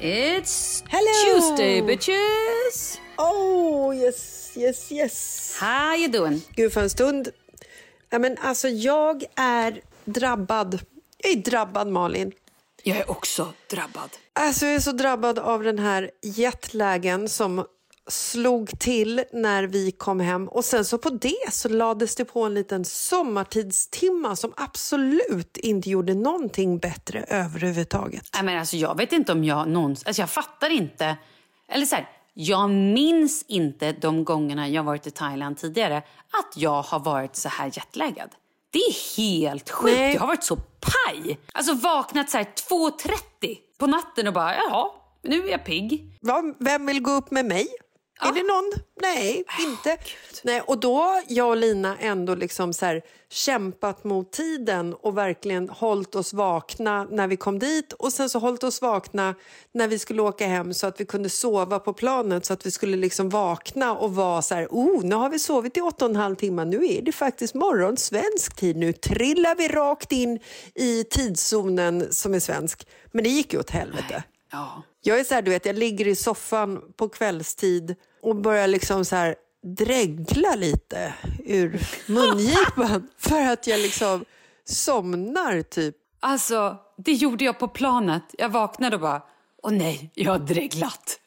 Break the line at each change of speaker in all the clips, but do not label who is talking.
It's
Hello!
Tuesday bitches!
Oh, yes, yes, yes.
How you doing?
Gud, för en stund. Ja, men alltså, jag är drabbad. Jag är drabbad, Malin.
Jag är också drabbad.
Alltså, jag är så drabbad av den här jetlagen som slog till när vi kom hem. Och sen så på det så lades det på en liten sommartidstimma som absolut inte gjorde någonting bättre överhuvudtaget.
Nej, men alltså, jag vet inte om jag någonsin... Alltså, jag fattar inte. Eller så här, jag minns inte de gångerna jag varit i Thailand tidigare att jag har varit så här jetlaggad. Det är helt sjukt.
Nej.
Jag har varit så paj. Alltså vaknat så här 2.30 på natten och bara, jaha, nu är jag pigg.
Va? Vem vill gå upp med mig? Är det någon? Nej, inte. Nej, och då jag och Lina ändå liksom så här, kämpat mot tiden och verkligen hållit oss vakna när vi kom dit och sen så hållit oss vakna när vi skulle åka hem så att vi kunde sova på planet så att vi skulle liksom vakna och vara så här, oh, nu har vi sovit i åtta och en halv timme, nu är det faktiskt morgon svensk tid, nu trillar vi rakt in i tidszonen som är svensk. Men det gick ju åt helvete.
Ja.
Jag är så här, du vet, jag ligger i soffan på kvällstid och börjar liksom så här dregla lite ur mungipan för att jag liksom somnar typ.
Alltså, det gjorde jag på planet. Jag vaknade och bara, åh nej, jag har dreglat.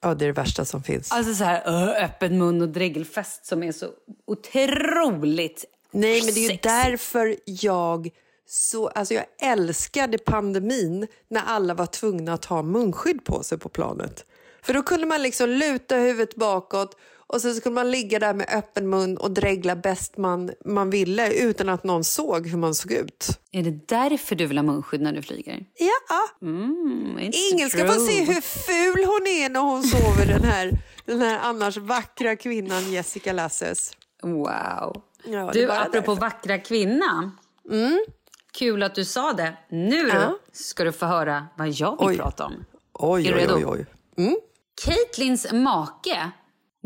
Ja, det är det värsta som finns.
Alltså så här, ö, öppen mun och dregelfest som är så otroligt
Nej, men det är ju därför jag så, alltså jag älskade pandemin när alla var tvungna att ha munskydd på sig på planet. För då kunde man liksom luta huvudet bakåt och så skulle man ligga där med öppen mun och dregla bäst man, man ville utan att någon såg hur man såg ut.
Är det därför du vill ha munskydd när du flyger?
Ja.
Mm,
Ingen ska få se hur ful hon är när hon sover, den här, den här annars vackra kvinnan Jessica Lasses.
Wow.
Ja,
du, apropå därför. vackra kvinna.
Mm.
Kul att du sa det. Nu ja. ska du få höra vad jag vill oj. prata om.
Oj,
är
du redo? Oj, oj, oj. Mm.
Caitlins make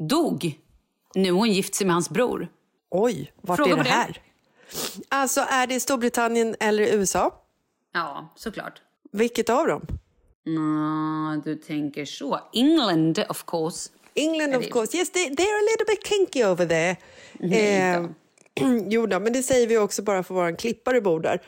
dog. Nu har hon gift sig med hans bror.
Oj, vart Fråga är det här? Det. Alltså, är det Storbritannien eller USA?
Ja, såklart.
Vilket av dem?
Mm, du tänker så. England, of course.
England, of course. Yes, they, they're a little bit kinky over there. Mm, eh, jo då, men det säger vi också bara för vår klippare bor där.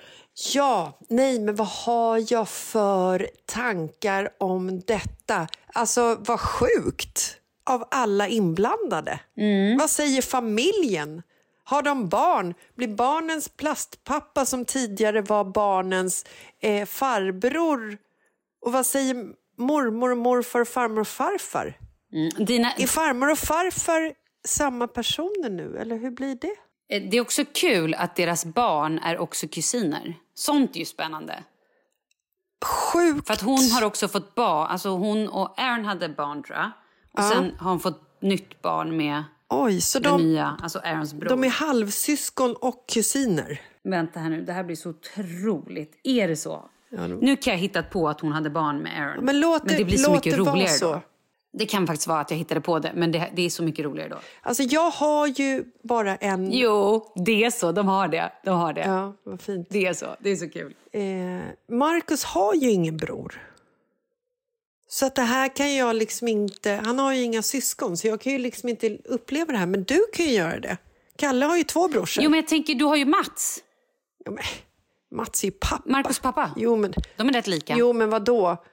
Ja, nej, men vad har jag för tankar om detta? Alltså, vad sjukt av alla inblandade. Mm. Vad säger familjen? Har de barn? Blir barnens plastpappa som tidigare var barnens eh, farbror? Och vad säger mormor, morfar, farmor och farfar? Mm. Dina... Är farmor och farfar samma personer nu, eller hur blir det?
Eh, det är också kul att deras barn är också kusiner. Sånt är ju spännande.
Sjukt!
För att hon har också fått barn. Alltså hon och Aaron hade barn tror jag. Och ja. sen har hon fått nytt barn med
Oj, så de,
nya, alltså Aarons bror.
De är halvsyskon och kusiner?
Vänta här nu, det här blir så otroligt. Är det så? Ja, nu kan jag hitta på att hon hade barn med Aaron.
Men, låt det, men det blir så mycket roligare så. då.
Det kan faktiskt vara att jag hittade på det, men det, det, är så mycket roligare då.
Alltså jag har ju bara en...
Jo, det är så. De har det. De har det.
Ja, vad fint.
Det är så. Det är så kul.
Eh, Marcus har ju ingen bror. Så att det här kan jag liksom inte... Han har ju inga syskon, så jag kan ju liksom inte uppleva det här. Men du kan ju göra det. Kalle har ju två brorsor.
Jo, men jag tänker, du har ju Mats.
Jo, men, Mats är ju pappa.
Marcus pappa?
Jo, men,
De är rätt lika.
Jo, men vad då?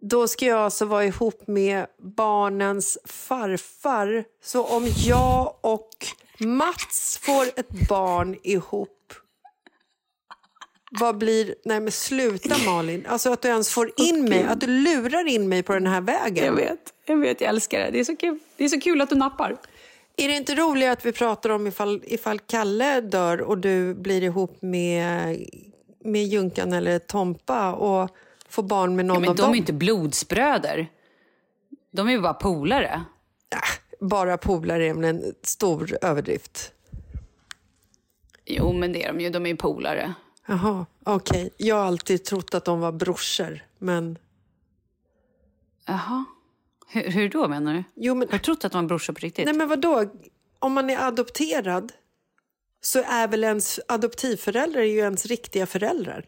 Då ska jag alltså vara ihop med barnens farfar. Så om jag och Mats får ett barn ihop vad blir... Nej men sluta Malin. Alltså att du ens får in mig, att du lurar in mig på den här vägen.
Jag vet, jag vet, jag älskar det. Det är så kul, det är så kul att du nappar.
Är det inte roligare att vi pratar om ifall, ifall Kalle dör och du blir ihop med, med Junkan eller Tompa och får barn med någon ja, men
av
de dem?
De är inte blodsbröder. De är ju bara polare.
Äh, bara polare är väl en stor överdrift.
Jo, men det är de ju. De är ju polare.
Jaha, okej. Okay. Jag har alltid trott att de var brorsor, men...
Jaha. Hur, hur då menar du?
Jo, men...
Har du trott att de var brorsor på riktigt?
Nej, men vadå? Om man är adopterad så är väl ens adoptivföräldrar ju ens riktiga föräldrar?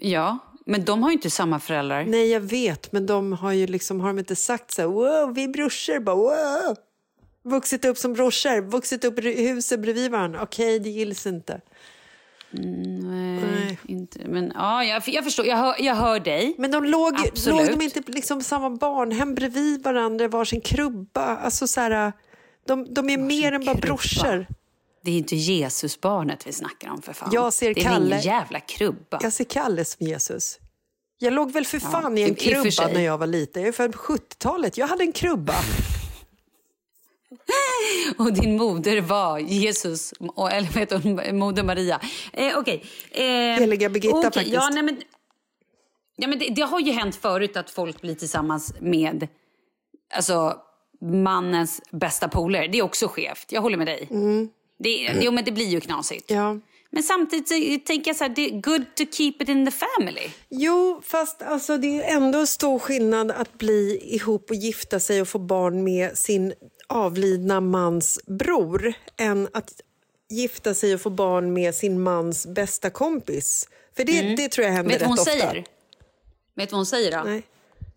Ja, men de har ju inte samma föräldrar.
Nej, jag vet, men de har ju liksom, har de inte sagt så här, wow, vi är brorsor, bara wow. Vuxit upp som brorsor, vuxit upp i huset bredvid varandra. Okej, okay, det gills inte.
Mm, nej, nej, inte. Men ja, jag, jag förstår. Jag hör, jag hör dig.
Men de låg, låg de inte liksom samma barnhem bredvid varandra, varsin krubba? Alltså så här, de, de är varsin mer än bara krubba. brorsor.
Det är inte Jesusbarnet vi snackar om för fan.
Jag ser
det är
Kalle,
ingen jävla krubba.
Jag ser Kalle som Jesus. Jag låg väl för fan ja, i en krubba när jag var liten. Jag är född på 70-talet. Jag hade en krubba.
och din moder var Jesus, eller vet hon, moder Maria. Eh, Okej. Okay. Eh,
Heliga Birgitta okay, faktiskt.
Ja, nej, men, ja, men det, det, har ju hänt förut att folk blir tillsammans med alltså, mannens bästa polare. Det är också skevt, jag håller med dig. Mm. Det, det, jo, men det blir ju knasigt.
Ja.
Men samtidigt tänker jag så här, det är good to keep it in the family.
Jo, fast alltså, det är ändå stor skillnad att bli ihop och gifta sig och få barn med sin avlidna mans bror än att gifta sig och få barn med sin mans bästa kompis. För det, mm. det tror jag händer
Vet
rätt
hon
ofta.
Säger? Vet du vad hon säger då?
Nej.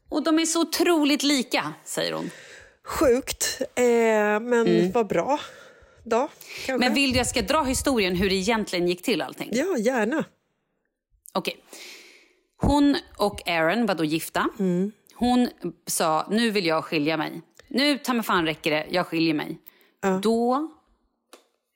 Och de är så otroligt lika, säger hon.
Sjukt, eh, men mm. vad bra. Då,
kanske. Men vill du jag ska dra historien hur det egentligen gick till allting?
Ja, gärna.
Okej. Hon och Aaron var då gifta.
Mm.
Hon sa, nu vill jag skilja mig. Nu, ta mig fan räcker det, jag skiljer mig.
Ja.
Då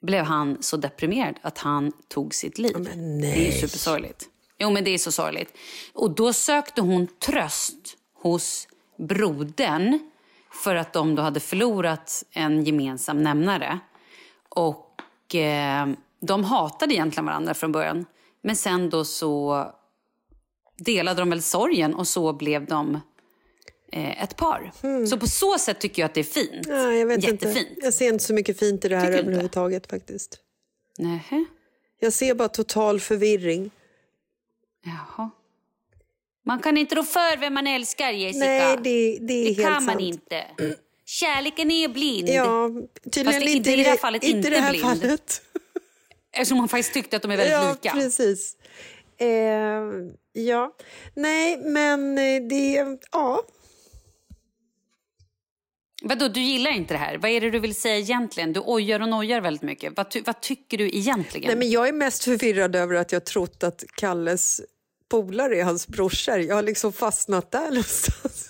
blev han så deprimerad att han tog sitt liv. Det är supersorgligt. Jo, men det är så sorgligt. Och då sökte hon tröst hos brodern för att de då hade förlorat en gemensam nämnare. Och eh, de hatade egentligen varandra från början. Men sen då så delade de väl sorgen och så blev de eh, ett par. Så på så sätt tycker jag att det är fint.
Ja, jag vet
Jättefint.
inte. Jag ser inte så mycket fint i det här överhuvudtaget faktiskt.
Nähä.
Jag ser bara total förvirring.
Jaha. Man kan inte rå för vem man älskar, Jessica.
Nej, det, det
Det kan
sant.
man inte. Kärleken är blind.
Ja, tydligen
Fast
inte,
i det här fallet
inte
inte
det här
blind.
fallet.
Eftersom man faktiskt tyckte att de är väldigt
ja,
lika.
precis. Eh, ja, nej, men eh, det... Ja.
Vadå, du gillar inte det här? Vad är det du vill säga egentligen? Du ojar och nojar väldigt mycket. Vad, ty- vad tycker du egentligen?
Nej, men jag är mest förvirrad över att jag trott att Kalles polare är hans brorsor. Jag har liksom fastnat där någonstans.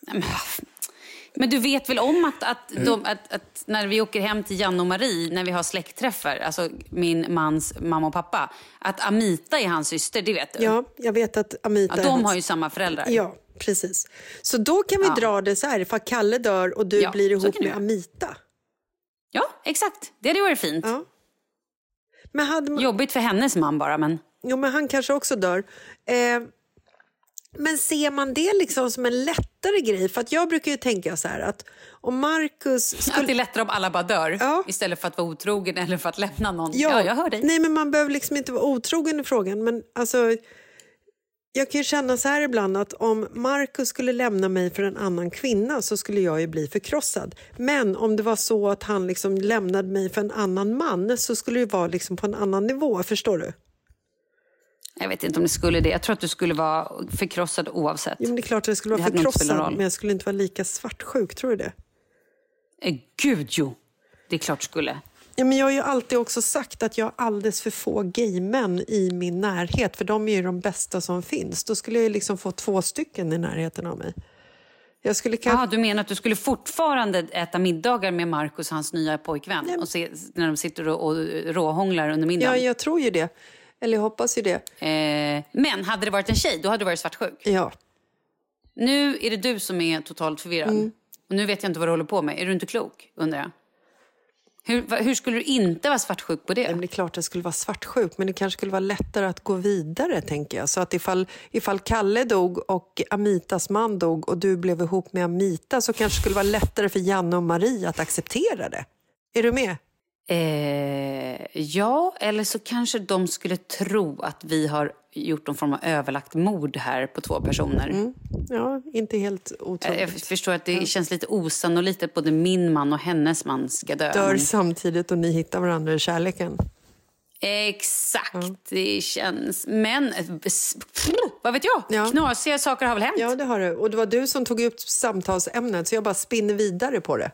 Nej, men, men du vet väl om att, att,
Mm.
de, att, att när vi åker hem till Janne och Marie, när vi har släktträffar, alltså min mans mamma och pappa, att Amita är hans syster, det vet du?
Ja, jag vet att Amita är
de
hans...
har ju samma föräldrar.
Ja, precis. Så då kan vi
Ja.
dra det så här, ifall Kalle dör och du
Ja,
blir ihop med. Amita.
Ja, exakt. Det hade varit fint.
Ja. Men, hade man...
Jobbigt för hennes man bara, men...
Jo, men han kanske också dör. Eh, men ser man det liksom som en lättare grej? För att jag brukar ju tänka så här att om Marcus
Att det är
skulle...
lättare om alla bara dör
Ja.
istället för att vara otrogen eller för att lämna någon. Ja, jag hör dig.
Nej, men man behöver liksom inte vara otrogen i frågan. Men alltså, jag kan ju känna så här ibland att om Marcus skulle lämna mig för en annan kvinna så skulle jag ju bli förkrossad. Men om det var så att han liksom lämnade mig för en annan man så skulle det vara liksom på en annan nivå. Förstår du?
Jag vet inte om det skulle det. Jag tror att du skulle vara förkrossad oavsett.
Jo, men det är klart att jag skulle
Det
vara
spelat
förkrossad men jag skulle inte vara lika svartsjuk. Tror du det?
Eh, Gud, jo. Det är klart du skulle.
Ja, men jag har ju alltid också sagt att jag har alldeles för få gaymän i min närhet för de är ju de bästa som finns. Då skulle jag ju liksom få två stycken i närheten av mig. Jag skulle kanske...
Jaha, du menar att du skulle fortfarande äta middagar med Markus, hans nya pojkvän? Och se, när de sitter och, och råhånglar under
Ja,
middagen?
jag tror ju det. Eller jag hoppas ju det.
Eh, men hade det varit en tjej, då hade du varit svartsjuk.
Ja.
Nu är det du som är totalt förvirrad.
Mm.
Och nu vet jag inte vad du håller på med. Är du inte klok, undrar jag? Hur, hur skulle du inte vara svartsjuk på det?
Men det är klart att jag skulle vara svartsjuk, men det kanske skulle vara lättare att gå vidare, tänker jag. Så att ifall, ifall Kalle dog och Amitas man dog och du blev ihop med Amita så kanske det skulle vara lättare för Janne och Marie att acceptera det. Är du med?
Eh, ja, eller så kanske de skulle tro att vi har gjort någon form av överlagt mord här på två personer.
Ja, inte helt
Eh, Jag
otroligt.
förstår att det känns lite osannolikt att både min man och hennes man ska dö.
Dör samtidigt och ni hittar varandra i kärleken.
Exakt, det känns... Men, vad vet jag?
Ja.
Knasiga saker har väl hänt?
Ja, det har du. Och det var du som tog upp samtalsämnet, så jag bara spinner vidare på det.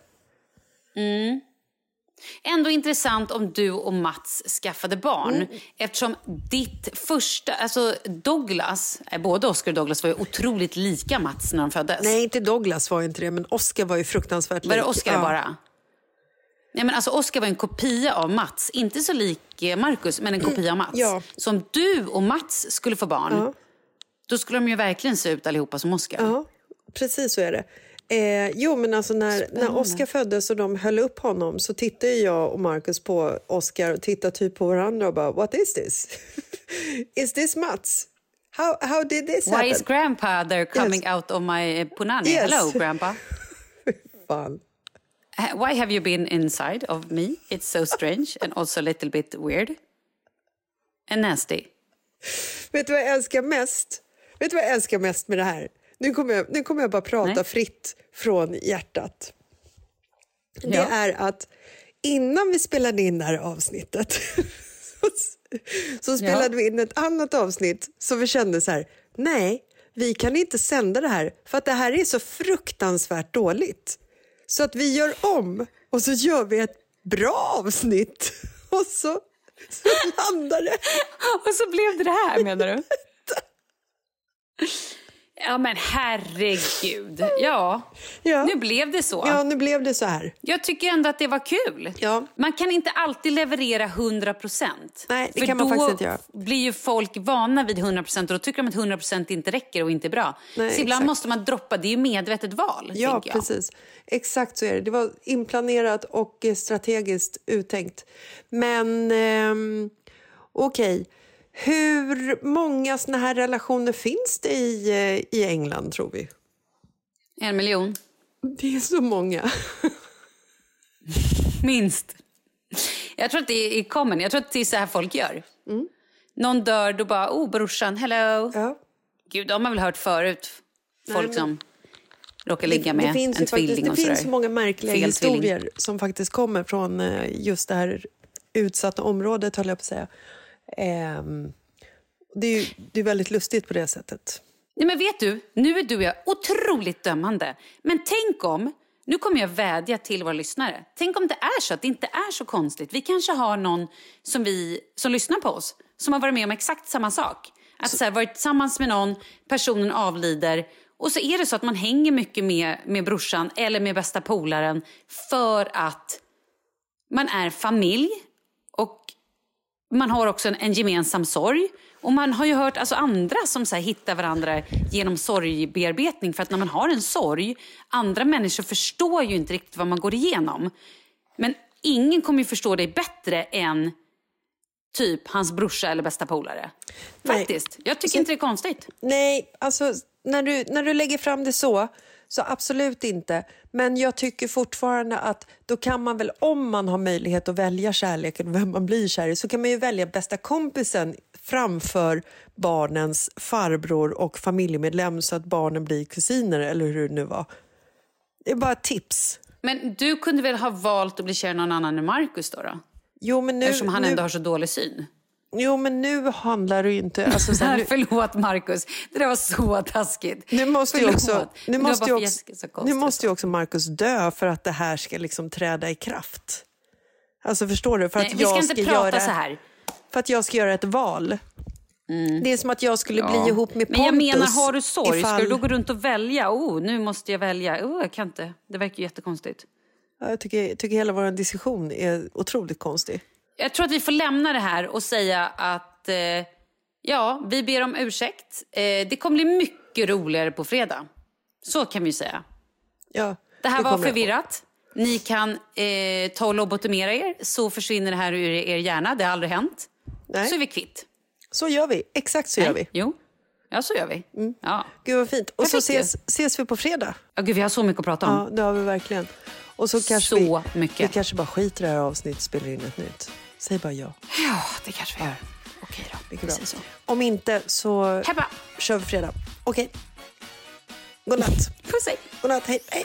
Ändå intressant om du och Mats skaffade barn.
Mm.
Eftersom ditt första... Alltså Douglas, eh, både Oscar och Douglas var ju otroligt lika Mats när de föddes.
Nej, inte Douglas var inte det, men Oscar var ju fruktansvärt
Var det
lik.
Oscar
Ja.
bara? Nej, men alltså Oscar var en kopia av Mats. Inte så lik eh, Marcus, men en kopia av Mats.
Ja.
Så om du och Mats skulle få barn,
Ja.
då skulle de ju verkligen se ut allihopa som Oscar.
Ja, precis så är det. Eh, jo, men alltså när, när Oscar föddes och de höll upp honom så tittade jag och Marcus på Oscar och tittade typ på varandra och bara What is this? is this Mats? How, how did this
Why
happen?
is grandpa there coming
Yes.
out of my eh, punani?
Yes.
Hello, grandpa.
Fan.
Uh, Why have you been inside of me? It's so strange and also a little bit weird. And nasty.
Vet du vad jag älskar mest? Vet du vad jag älskar mest med det här? Nu kommer jag, nu kommer jag bara prata
Nej.
fritt från hjärtat. Det
Ja.
är att innan vi spelade in det här avsnittet så, spelade vi in ett annat avsnitt som vi kände så här, nej, vi kan inte sända det här för att det här är så fruktansvärt dåligt. Så att vi gör om och så gör vi ett bra avsnitt och så, så landar det.
Och så blev det det här, menar du? Ja men herregud. Ja,
Ja.
nu blev det så.
Ja, nu blev det så här.
Jag tycker ändå att det var kul.
Ja.
Man kan inte alltid leverera 100 procent.
Nej, det kan man faktiskt inte göra.
blir ju folk vana vid 100 procent och då tycker de att 100 procent inte räcker och inte är bra.
Nej,
så ibland
exakt.
måste man droppa, det är ju medvetet val.
Ja, precis. Exakt så är det. Det var inplanerat och eh, strategiskt uttänkt. Men ehm, okej, hur många såna här relationer finns det i, eh, i England, tror vi?
En miljon,
Det är så många.
minst. Jag tror att det är common, jag tror att det är så här folk gör. Någon dör, då bara, oh brorsan, hello.
Ja.
Gud, de har väl hört förut. Folk
men-
som råkar ligga med
det finns
en
ju faktiskt,
tvilling
Det
och
finns så många märkliga
Fel tvilling.
historier som faktiskt kommer från eh, just det här utsatta området, höll jag på att säga. Ehm, det är ju det är väldigt lustigt på det sättet.
Nej, men vet du, nu är du och jag otroligt dömande. Men tänk om, nu kommer jag vädja till våra lyssnare. Tänk om det är så att det inte är så konstigt. Vi kanske har någon som, vi, som lyssnar på oss som har varit med om exakt samma sak. Att så här, varit tillsammans med någon, personen avlider och så är det så att man hänger mycket med, med brorsan eller med bästa polaren för att man är familj man har också en, en gemensam sorg. Och man har ju hört alltså, andra som så här, hittar varandra genom sorgbearbetning. För att när man har en sorg, andra människor förstår ju inte riktigt vad man går igenom. Men ingen kommer ju förstå dig bättre än typ hans brorsa eller bästa polare.
Nej.
Faktiskt. Jag tycker
Så-
inte det är konstigt.
Nej, alltså när du, när du lägger fram det så, så absolut inte. Men jag tycker fortfarande att då kan man väl, om man har möjlighet att välja kärleken och vem man blir kär i, så kan man ju välja bästa kompisen framför barnens farbror och familjemedlem så att barnen blir kusiner eller hur det nu var. Det är bara ett tips.
Men du kunde väl ha valt att bli kär i någon annan än Markus då? då?
Jo, men nu,
Eftersom han
nu,
ändå har så dålig syn.
Jo, men nu handlar det ju inte... Alltså, så här, nu,
Förlåt Markus, det där var så taskigt.
Nu måste ju också, nu måste ju också, nu måste ju också Markus dö för att det här ska liksom träda i kraft. Alltså förstår du? För att,
Nej, vi ska
jag
inte
ska
prata
göra,
så här.
för att jag ska göra ett val. Det är som att jag skulle bli ihop med Pontus.
Men jag menar, har du sorg,
ifall-
ska du då gå runt och välja? Oh, nu måste jag välja. Oh, jag kan inte. Det verkar ju jättekonstigt.
Ja, Jag tycker, jag tycker hela vår diskussion är otroligt konstig.
Jag tror att vi får lämna det här och säga att eh, ja, vi ber om ursäkt. Eh, det kommer bli mycket roligare på fredag. Så kan vi säga.
Ja,
Det här var
jag på.
förvirrat. Ni kan eh, ta och lobotomera er så försvinner det här ur er hjärna. Det har aldrig hänt.
Nej.
Så är vi kvitt.
Så gör vi. Exakt så gör vi.
Jo, ja så gör vi. Ja.
Gud vad fint. Och så
Perfekt ju.
ses, ses vi på fredag.
Ja, gud, vi har så mycket att prata om.
Ja, det har vi verkligen. Och så kanske
Så
vi,
mycket.
vi kanske bara skiter i det här avsnittet och spelar in ett nytt. Säg bara ja.
Ja, det kanske vi gör. Okej då.
Mycket bra.
så.
Om inte så
Hebba!
kör vi fredag. Okej. God natt.
Puss hej!
God natt. Hej. Hej.